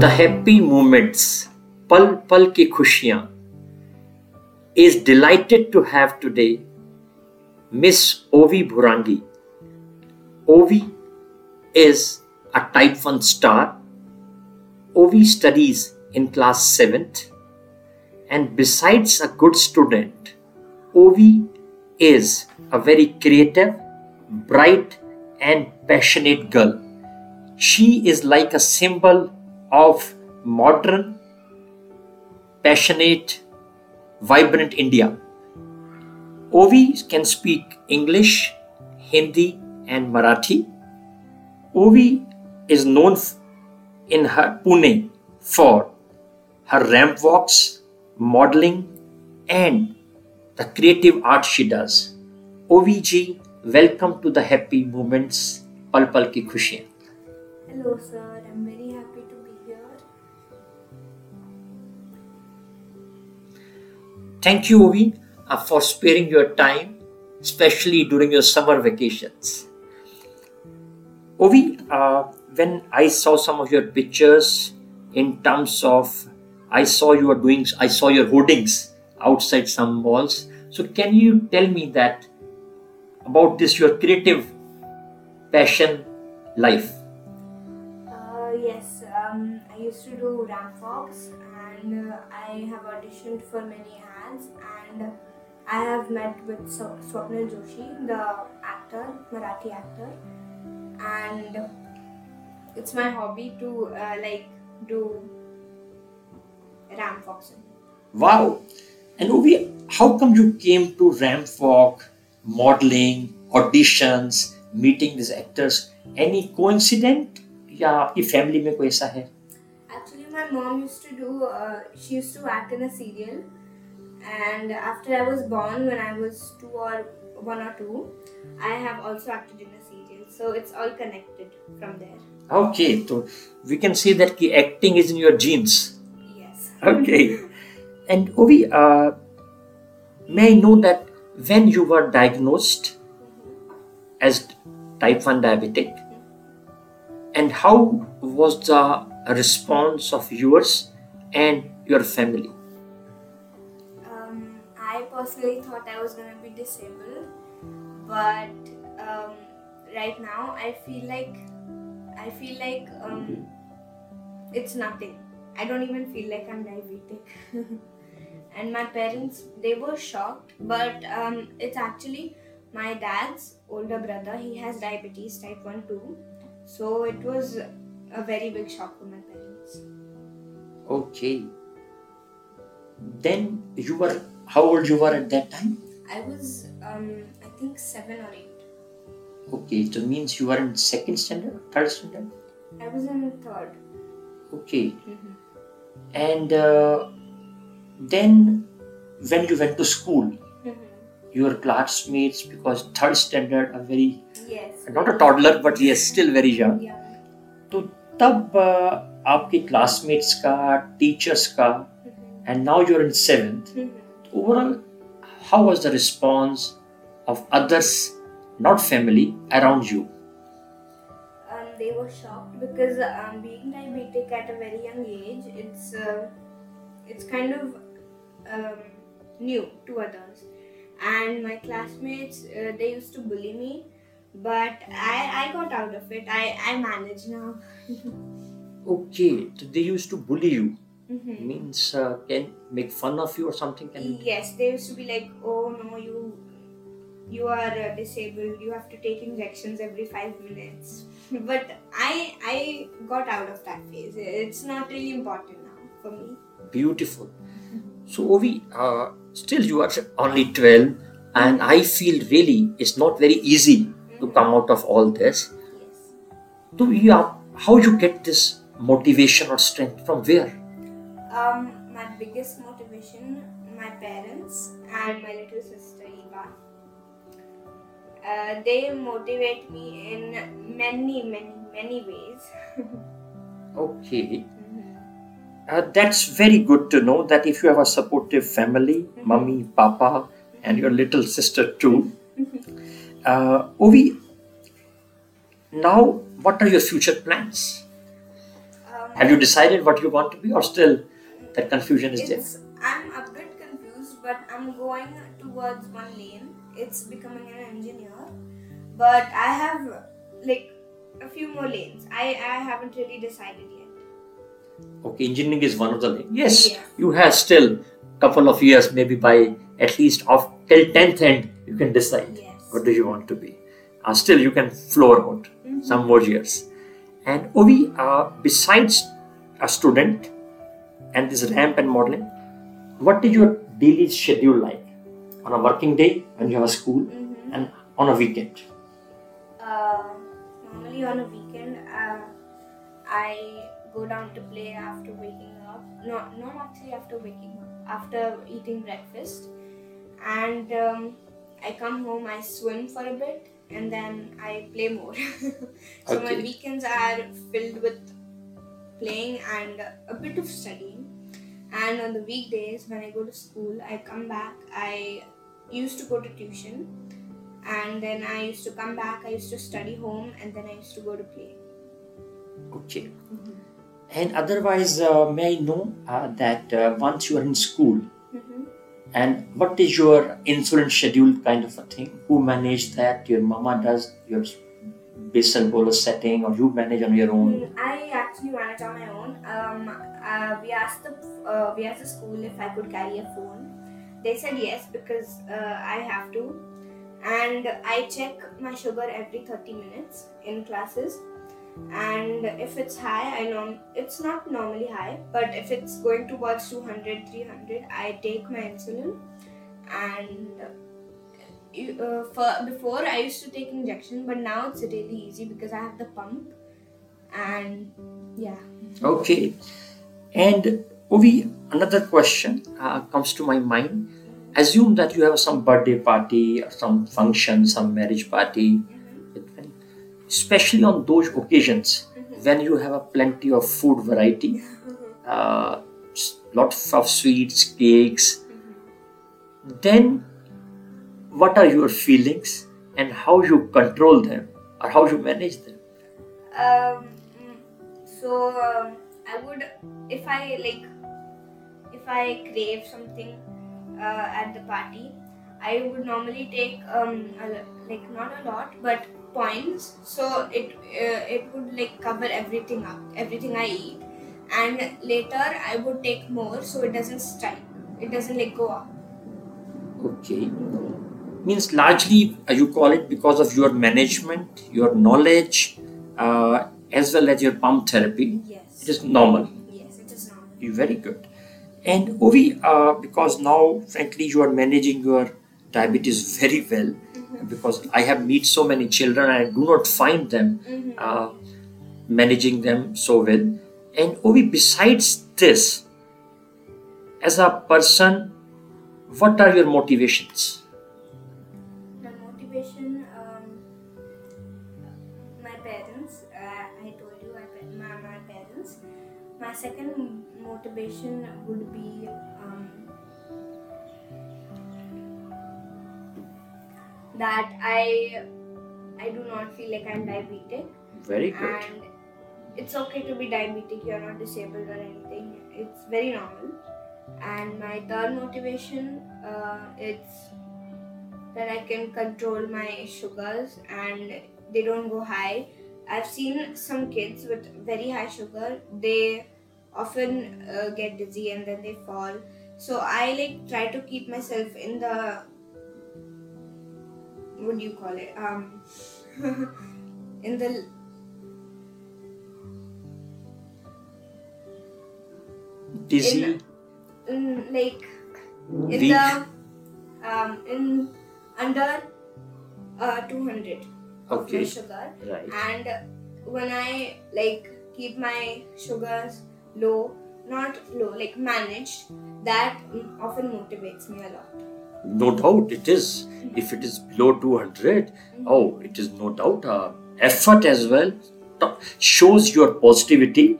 The happy moments पल पल की खुशियां is delighted to have today Miss Ovi Bhurangi. Ovi is a type 1 star. Ovi studies in class 7th and besides a good student, Ovi is a very creative, bright and passionate girl. She is like a symbol of modern, passionate, vibrant India. Ovi can speak English, Hindi, and Marathi. Ovi is known in her Pune for her ramp walks, modeling, and the creative art she does. Ji, welcome to the happy moments, Pal Pal Ki Khushiyan. Hello, sir. I'm very Thank you, Ovi, uh, for sparing your time, especially during your summer vacations. Ovi, uh, when I saw some of your pictures in terms of, I saw you are doing, I saw your hoardings outside some malls. So, can you tell me that about this, your creative passion life? Uh, yes, um, I used to do ramp walks and uh, I have auditioned for many fans, and I have met with Swapnil Joshi, the actor, Marathi actor, and it's my hobby to uh, like do ramp walking. Wow! And Ovi, how come you came to ramp walks, modeling, auditions, meeting these actors? Any coincidence? या आपकी family में कोई ऐसा है actually my mom used to do she used to act in a serial and after I was born, when I was two or one or two, I have also acted in a serial. So it's all connected from there. Okay, so we can say that ki acting is in your genes. Yes. Okay. And Ovi, uh, may I know that when you were diagnosed as type 1 diabetic, and how was the response of yours and your family? I personally thought I was to be disabled. But um, right now, I feel like, I feel like um, it's nothing. I don't even feel like I'm diabetic. and my parents, they were shocked, but um, it's actually my dad's older brother. He has diabetes type 1 too. So it was a very big shock for my parents. Okay. Then you were how old you were at that time? I was, um, I think, 7 or 8. Okay, so means you were in second standard, third standard. I was in third. Okay, Mhm. and uh, then when you went to school, your classmates because third standard are very Yes. not a toddler but yes still very young. Yeah. तो तब uh, आपके classmates का teachers का and now you're in seventh. Overall, how was the response of others, not family, around you? Um, they were shocked because um, being diabetic at a very young age, it's uh, it's kind of um, new to others. And my classmates, uh, they used to bully me, but I, I got out of it. I, I manage now. Okay, so they used to bully you. Mhm. Means uh, can make fun of you or something? Can? Yes, they used to be like, "Oh no, you you are uh, disabled. You have to take injections every five minutes." but I I got out of that phase. It's not really important now for me. Beautiful. So Ovi, uh, still you are only twelve, and I feel really it's not very easy to come out of all this. Yes. So yeah, how you get this motivation or strength from where? Um, my biggest motivation, my parents and my little sister Eva. Uh, they motivate me in many, many, many ways. Okay. Uh, that's very good to know that if you have a supportive family, mummy, papa, and your little sister too. Uh, Ovi, now what are your future plans? Um, Have you decided what you want to be, or still that confusion is there? I'm a bit confused, but I'm going towards one lane. It's becoming an engineer, but I have like a few more lanes. I I haven't really decided yet. Okay, engineering is one of the lanes. Yes, Yeah. you have still couple of years, maybe by at least of till tenth end, you can decide Yes. what do you want to be. Uh, still, you can floor out Mhm. some more years. And Ovi, uh, besides a student and this ramp and modeling, what is your daily schedule like on a working day when you have a school Mhm. and on a weekend? Uh, normally on a weekend, uh, I go down to play after waking up. No, not actually after waking up. After eating breakfast, and um, I come home. I swim for a bit, and then I play more. so my weekends are filled with playing and a bit of studying. And on the weekdays, when I go to school, I come back. I used to go to tuition and then I used to come back, I used to study home, and then I used to go to play. Okay. And otherwise, uh, may I know uh, that uh, once you are in school, Mm-hmm. and what is your insulin schedule kind of a thing? Who manage that? Your mama does your basal bolus setting, or you manage on your own? I actually manage on my own. Um, uh, we asked the uh, we asked the school if I could carry a phone. They said yes because uh, I have to, and I check my sugar every thirty minutes in classes. And if it's high, I know it's not normally high, but if it's going towards 200, 300, I take my insulin. And uh, for before I used to take injection, but now it's really easy because I have the pump. And yeah. Okay. And Ovi, another question uh, comes to my mind. Assume that you have some birthday party, or some function, some marriage party, especially on those occasions when you have a plenty of food variety, uh, lots of sweets, cakes. Then, what are your feelings and how you control them or how you manage them? Um, so um, I would, if I like, if I crave something uh, at the party, I would normally take um, a, like not a lot, but points. So it uh, it would like cover everything up, everything I eat, and later I would take more, so it doesn't strike, it doesn't like go up. Okay. Means largely uh, you call it because of your management, your knowledge, uh, as well as your pump therapy. Yes. It is normal. Yes, it is normal. You very good. And Ovi, uh, because now frankly you are managing your diabetes very well, because I have meet so many children and I do not find them Mhm. uh, managing them so well. And Ovi, besides this, as a person, what are your motivations? Second motivation would be um, that I I do not feel like I'm diabetic, Very good. and it's okay to be diabetic. You're not disabled or anything. It's very normal. And my third motivation, uh, it's that I can control my sugars and they don't go high. I've seen some kids with very high sugar. They often uh, get dizzy and then they fall. So I like try to keep myself in the what do you call it? Um, in the Dizzy, in- in like in Weak. the um in under uh 200 of my okay, sugar right. and when i like keep my sugars low not low like managed that often motivates me a lot No doubt it is. If it is below 200, oh, it is no doubt uh, effort as well. Shows your positivity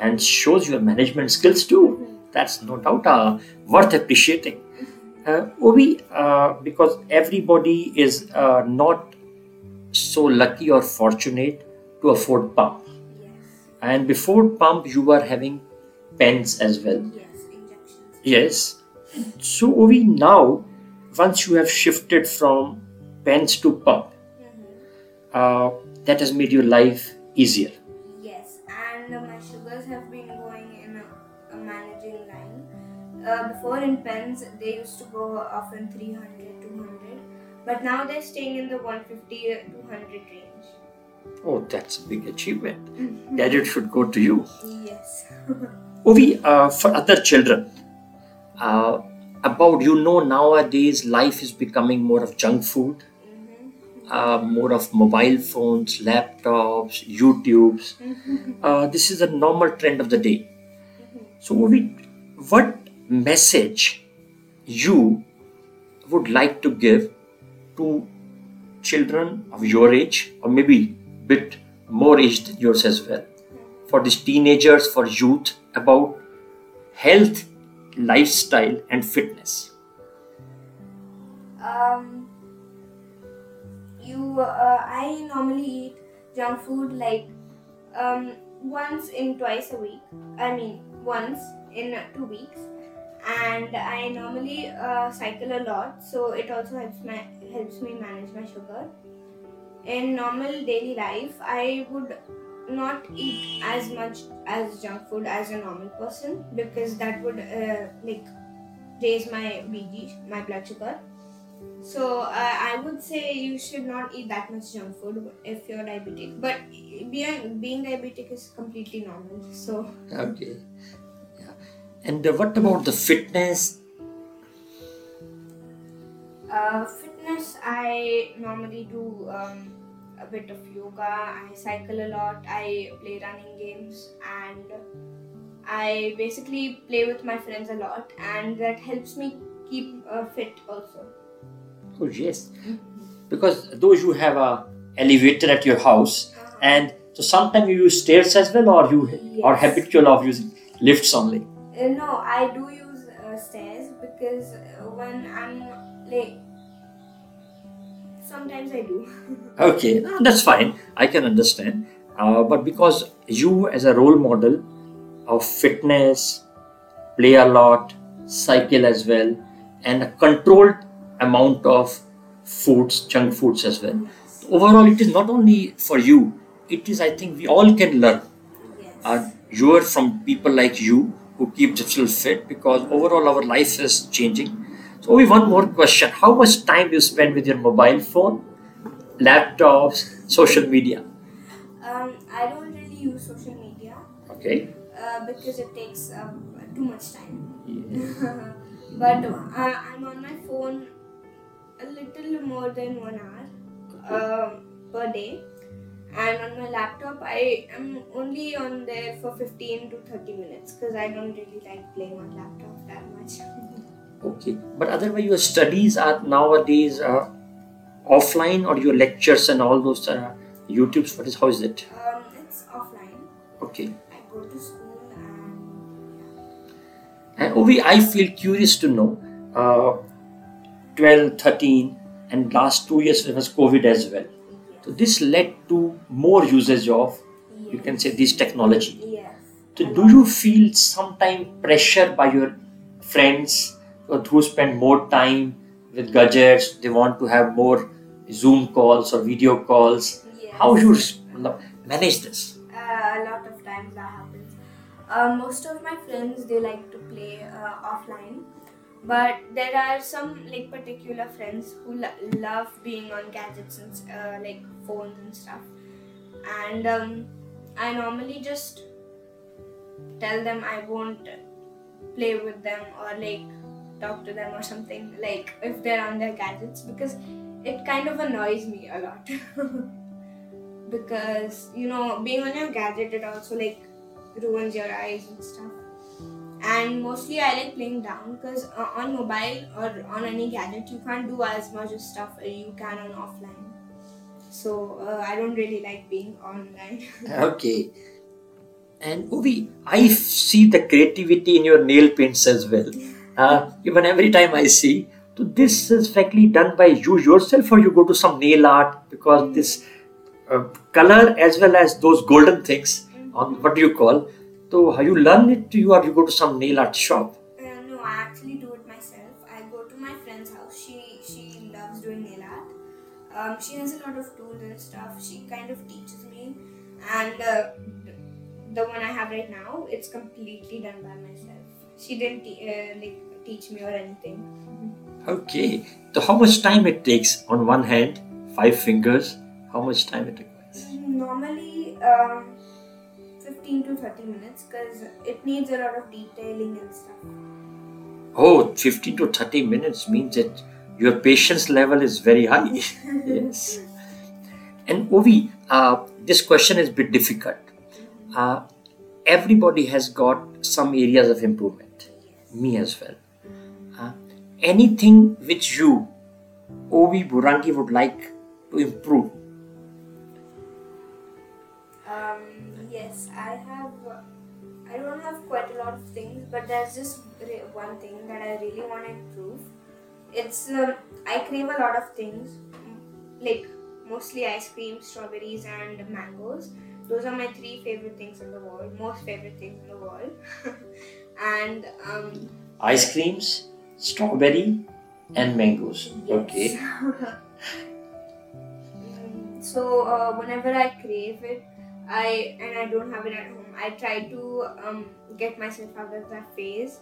and shows your management skills too. That's no doubt uh, worth appreciating. Uh, Ovi, uh, because everybody is uh, not so lucky or fortunate to afford pump. And before pump, you were having pens as well. Yes, injections. Yes. So Ovi, now once you have shifted from pens to pump, Mhm. uh, that has made your life easier. Yes, and uh, my sugars have been going in a, a managing line. Uh, before in pens, they used to go often 300, 200, but now they're staying in the 150, uh, 200 range. Oh, that's a big achievement. Credit should go to you. Yes. Ovi, uh, for other children, uh, about you know nowadays life is becoming more of junk food, Mhm. uh, more of mobile phones, laptops, YouTubes. Mhm. Uh, this is a normal trend of the day. So, Ovi, what message you would like to give to children of your age, or maybe bit more aged yours as well, for these teenagers, for youth, about health, lifestyle, and fitness? um, you, uh, I normally eat junk food like um, once in twice a week. I mean, once in two weeks. And I normally uh, cycle a lot, so it also helps my helps me manage my sugar. In normal daily life, I would not eat as much as junk food as a normal person because that would uh, like raise my BG, my blood sugar. So uh, I would say you should not eat that much junk food if you're diabetic. But being being diabetic is completely normal. So Okay. Yeah. And uh, what about the fitness? uh, fitness, I normally do um, a bit of yoga. I cycle a lot. I play running games, and I basically play with my friends a lot, and that helps me keep uh, fit also. Oh, yes. Because those who have a elevator at your house, Uh-huh. and so sometimes you use stairs as well, or you are habitual of using lifts only. Uh, no, I do use uh, stairs because uh, when I'm like, sometimes I do. Okay, that's fine. I can understand. Uh, but because you, as a role model of fitness, play a lot, cycle as well, and a controlled amount of foods, junk foods as well. Overall, it is not only for you. It is, I think, we all can learn. yes. Uh, you are from people like you who keep themselves fit because overall our life is changing. So, only one more question: How much time you spend with your mobile phone, laptops, social media? um, I don't really use social media Okay. uh, because it takes um, too much time. Yeah. but uh, I'm on my phone a little more than one hour um per day. And on my laptop, I am only on there for 15 to 30 minutes because I don't really like playing on laptop that much. Okay. But otherwise, your studies are nowadays uh, offline, or your lectures and all those uh, YouTube's. What is how is it? um, it's offline. Okay. I go to school and And Ovi, I feel curious to know uh, 12, 13, and last two years it was COVID as well. So this led to more usage of, you can say, this technology. yes. So do you feel sometime pressure by your friends who spend more time with gadgets? They want to have more Zoom calls or video calls. yes. How you manage this? Uh, a lot of times that happens. Uh, most of my friends they like to play uh, offline, but there are some like particular friends who lo- love being on gadgets and uh, like phones and stuff. And um, I normally just tell them I won't play with them or like talk to them or something like if they're on their gadgets because it kind of annoys me a lot. because you know being on your gadget it also like ruins your eyes and stuff and mostly i like playing down because uh, on mobile or on any gadget you can't do as much stuff as you can on offline so uh, i don't really like being online Okay. And Ovi, I see the creativity in your nail paints as well. Uh, even every time I see, so this is fact done by you yourself, or you go to some nail art because this uh, color as well as those golden things on what do you call? So how you learn it to you or you go to some nail art shop? Uh, no, I actually do it myself. I go to my friend's house. She she loves doing nail art. Um, she has a lot of tools and stuff. She kind of teaches me, and uh, the one I have right now, it's completely done by myself. She didn't uh, like teach me or anything. Okay. So how much time it takes on one hand, five fingers? How much time it requires? Normally, um, 15 to 30 minutes because it needs a lot of detailing and stuff. Oh, 15 to 30 minutes means that your patience level is very high. yes. And Ovi, uh, this question is a bit difficult. Uh, everybody has got some areas of improvement, me as well. Uh, anything which you, Ovi Bhurangi, would like to improve? Um, yes, I have. I don't have quite a lot of things, but there's just one thing that I really want to improve. It's um, I crave a lot of things, like mostly ice cream, strawberries, and mangoes. Those are my three favorite things in the world, most favorite things in the world. and um, Ice creams, strawberry, and mangoes. Okay. yes. Mm, so uh, whenever I crave it, I and I don't have it at home, I try to um, get myself out of that phase.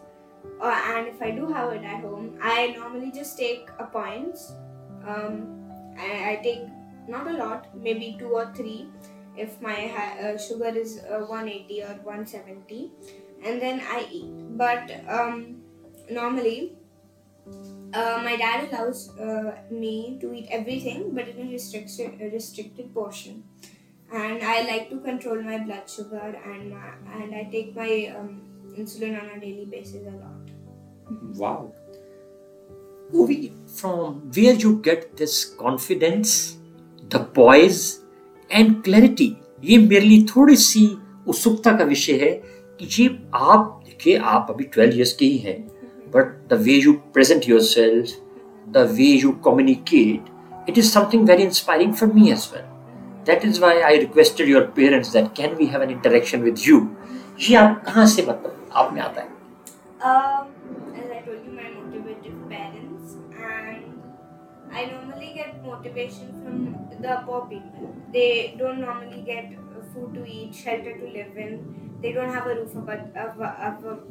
Uh, and if I do have it at home, I normally just take a points. Um, I, I take not a lot, maybe two or three, if my uh, sugar is uh, 180 or 170, and then I eat. But um, normally, uh, my dad allows uh, me to eat everything, but in a restricted, a restricted portion. And I like to control my blood sugar, and my, and I take my um, insulin on a daily basis a lot. Wow. Ovi, from where you get this confidence, the poise and clarity, ये मेरे लिए थोड़ी सी उत्सुकता का विषय है कि ये आप देखिए आप अभी 12 इयर्स के ही हैं but the way you present yourself the way you communicate it is something very inspiring for me as well that is why I requested your parents that can we have an interaction with you ये आप कहाँ से मतलब आप में आता है? Um, as I told you, my motivative parents, and I normally get motivation from the poor people. They don't normally get food to eat, shelter to live in. They don't have a roof above, above, above,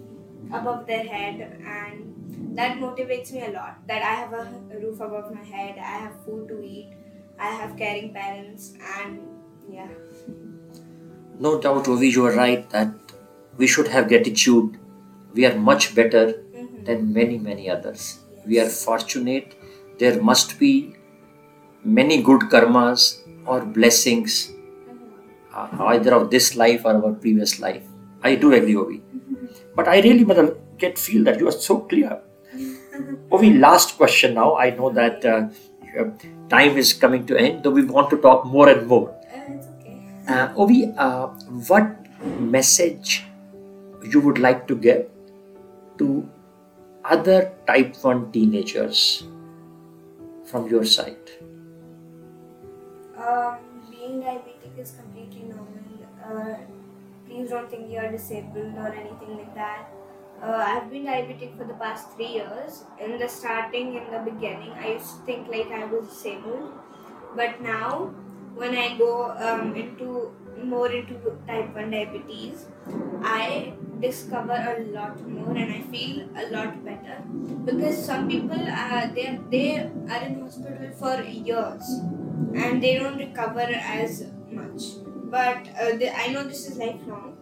above their head, and that motivates me a lot. That I have a roof above my head, I have food to eat, I have caring parents, and yeah. No doubt, Ovi, you are right that we should have gratitude. We are much better Mhm. than many, many others. We are fortunate. There must be many good karmas or blessings, uh, either of this life or our previous life. I do agree, Ovi. But I really madam, get feel that you are so clear. Ovi, last question now. I know that uh, uh, time is coming to end, though we want to talk more and more. Uh. Uh, Ovi, uh, what message you would like to give to other type 1 teenagers from your side? Um, being diabetic is completely normal. Uh, please don't think you are disabled or anything like that. Uh, I've been diabetic for the past three years. In the starting, in the beginning, I used to think like I was disabled, but now, when I go um, into more into type one diabetes, I discover a lot more and I feel a lot better because some people uh, they they are in hospital for years and they don't recover as much. But uh, the, I know this is lifelong,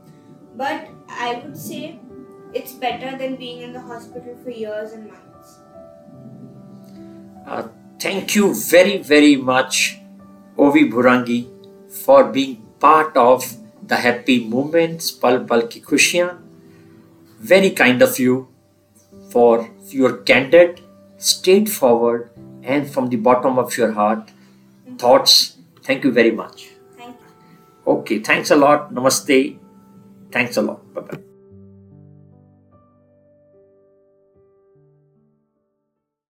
but I would say it's better than being in the hospital for years and months. Uh, thank you very, very much, Ovi Bhurangi, for being part of the happy moments, Pal Pal Ki Khushiyan. Very kind of you for your candid, straightforward, and from the bottom of your heart thoughts. Thank you very much. Thank you. Okay, thanks a lot. Namaste. Thanks a lot. Bye bye.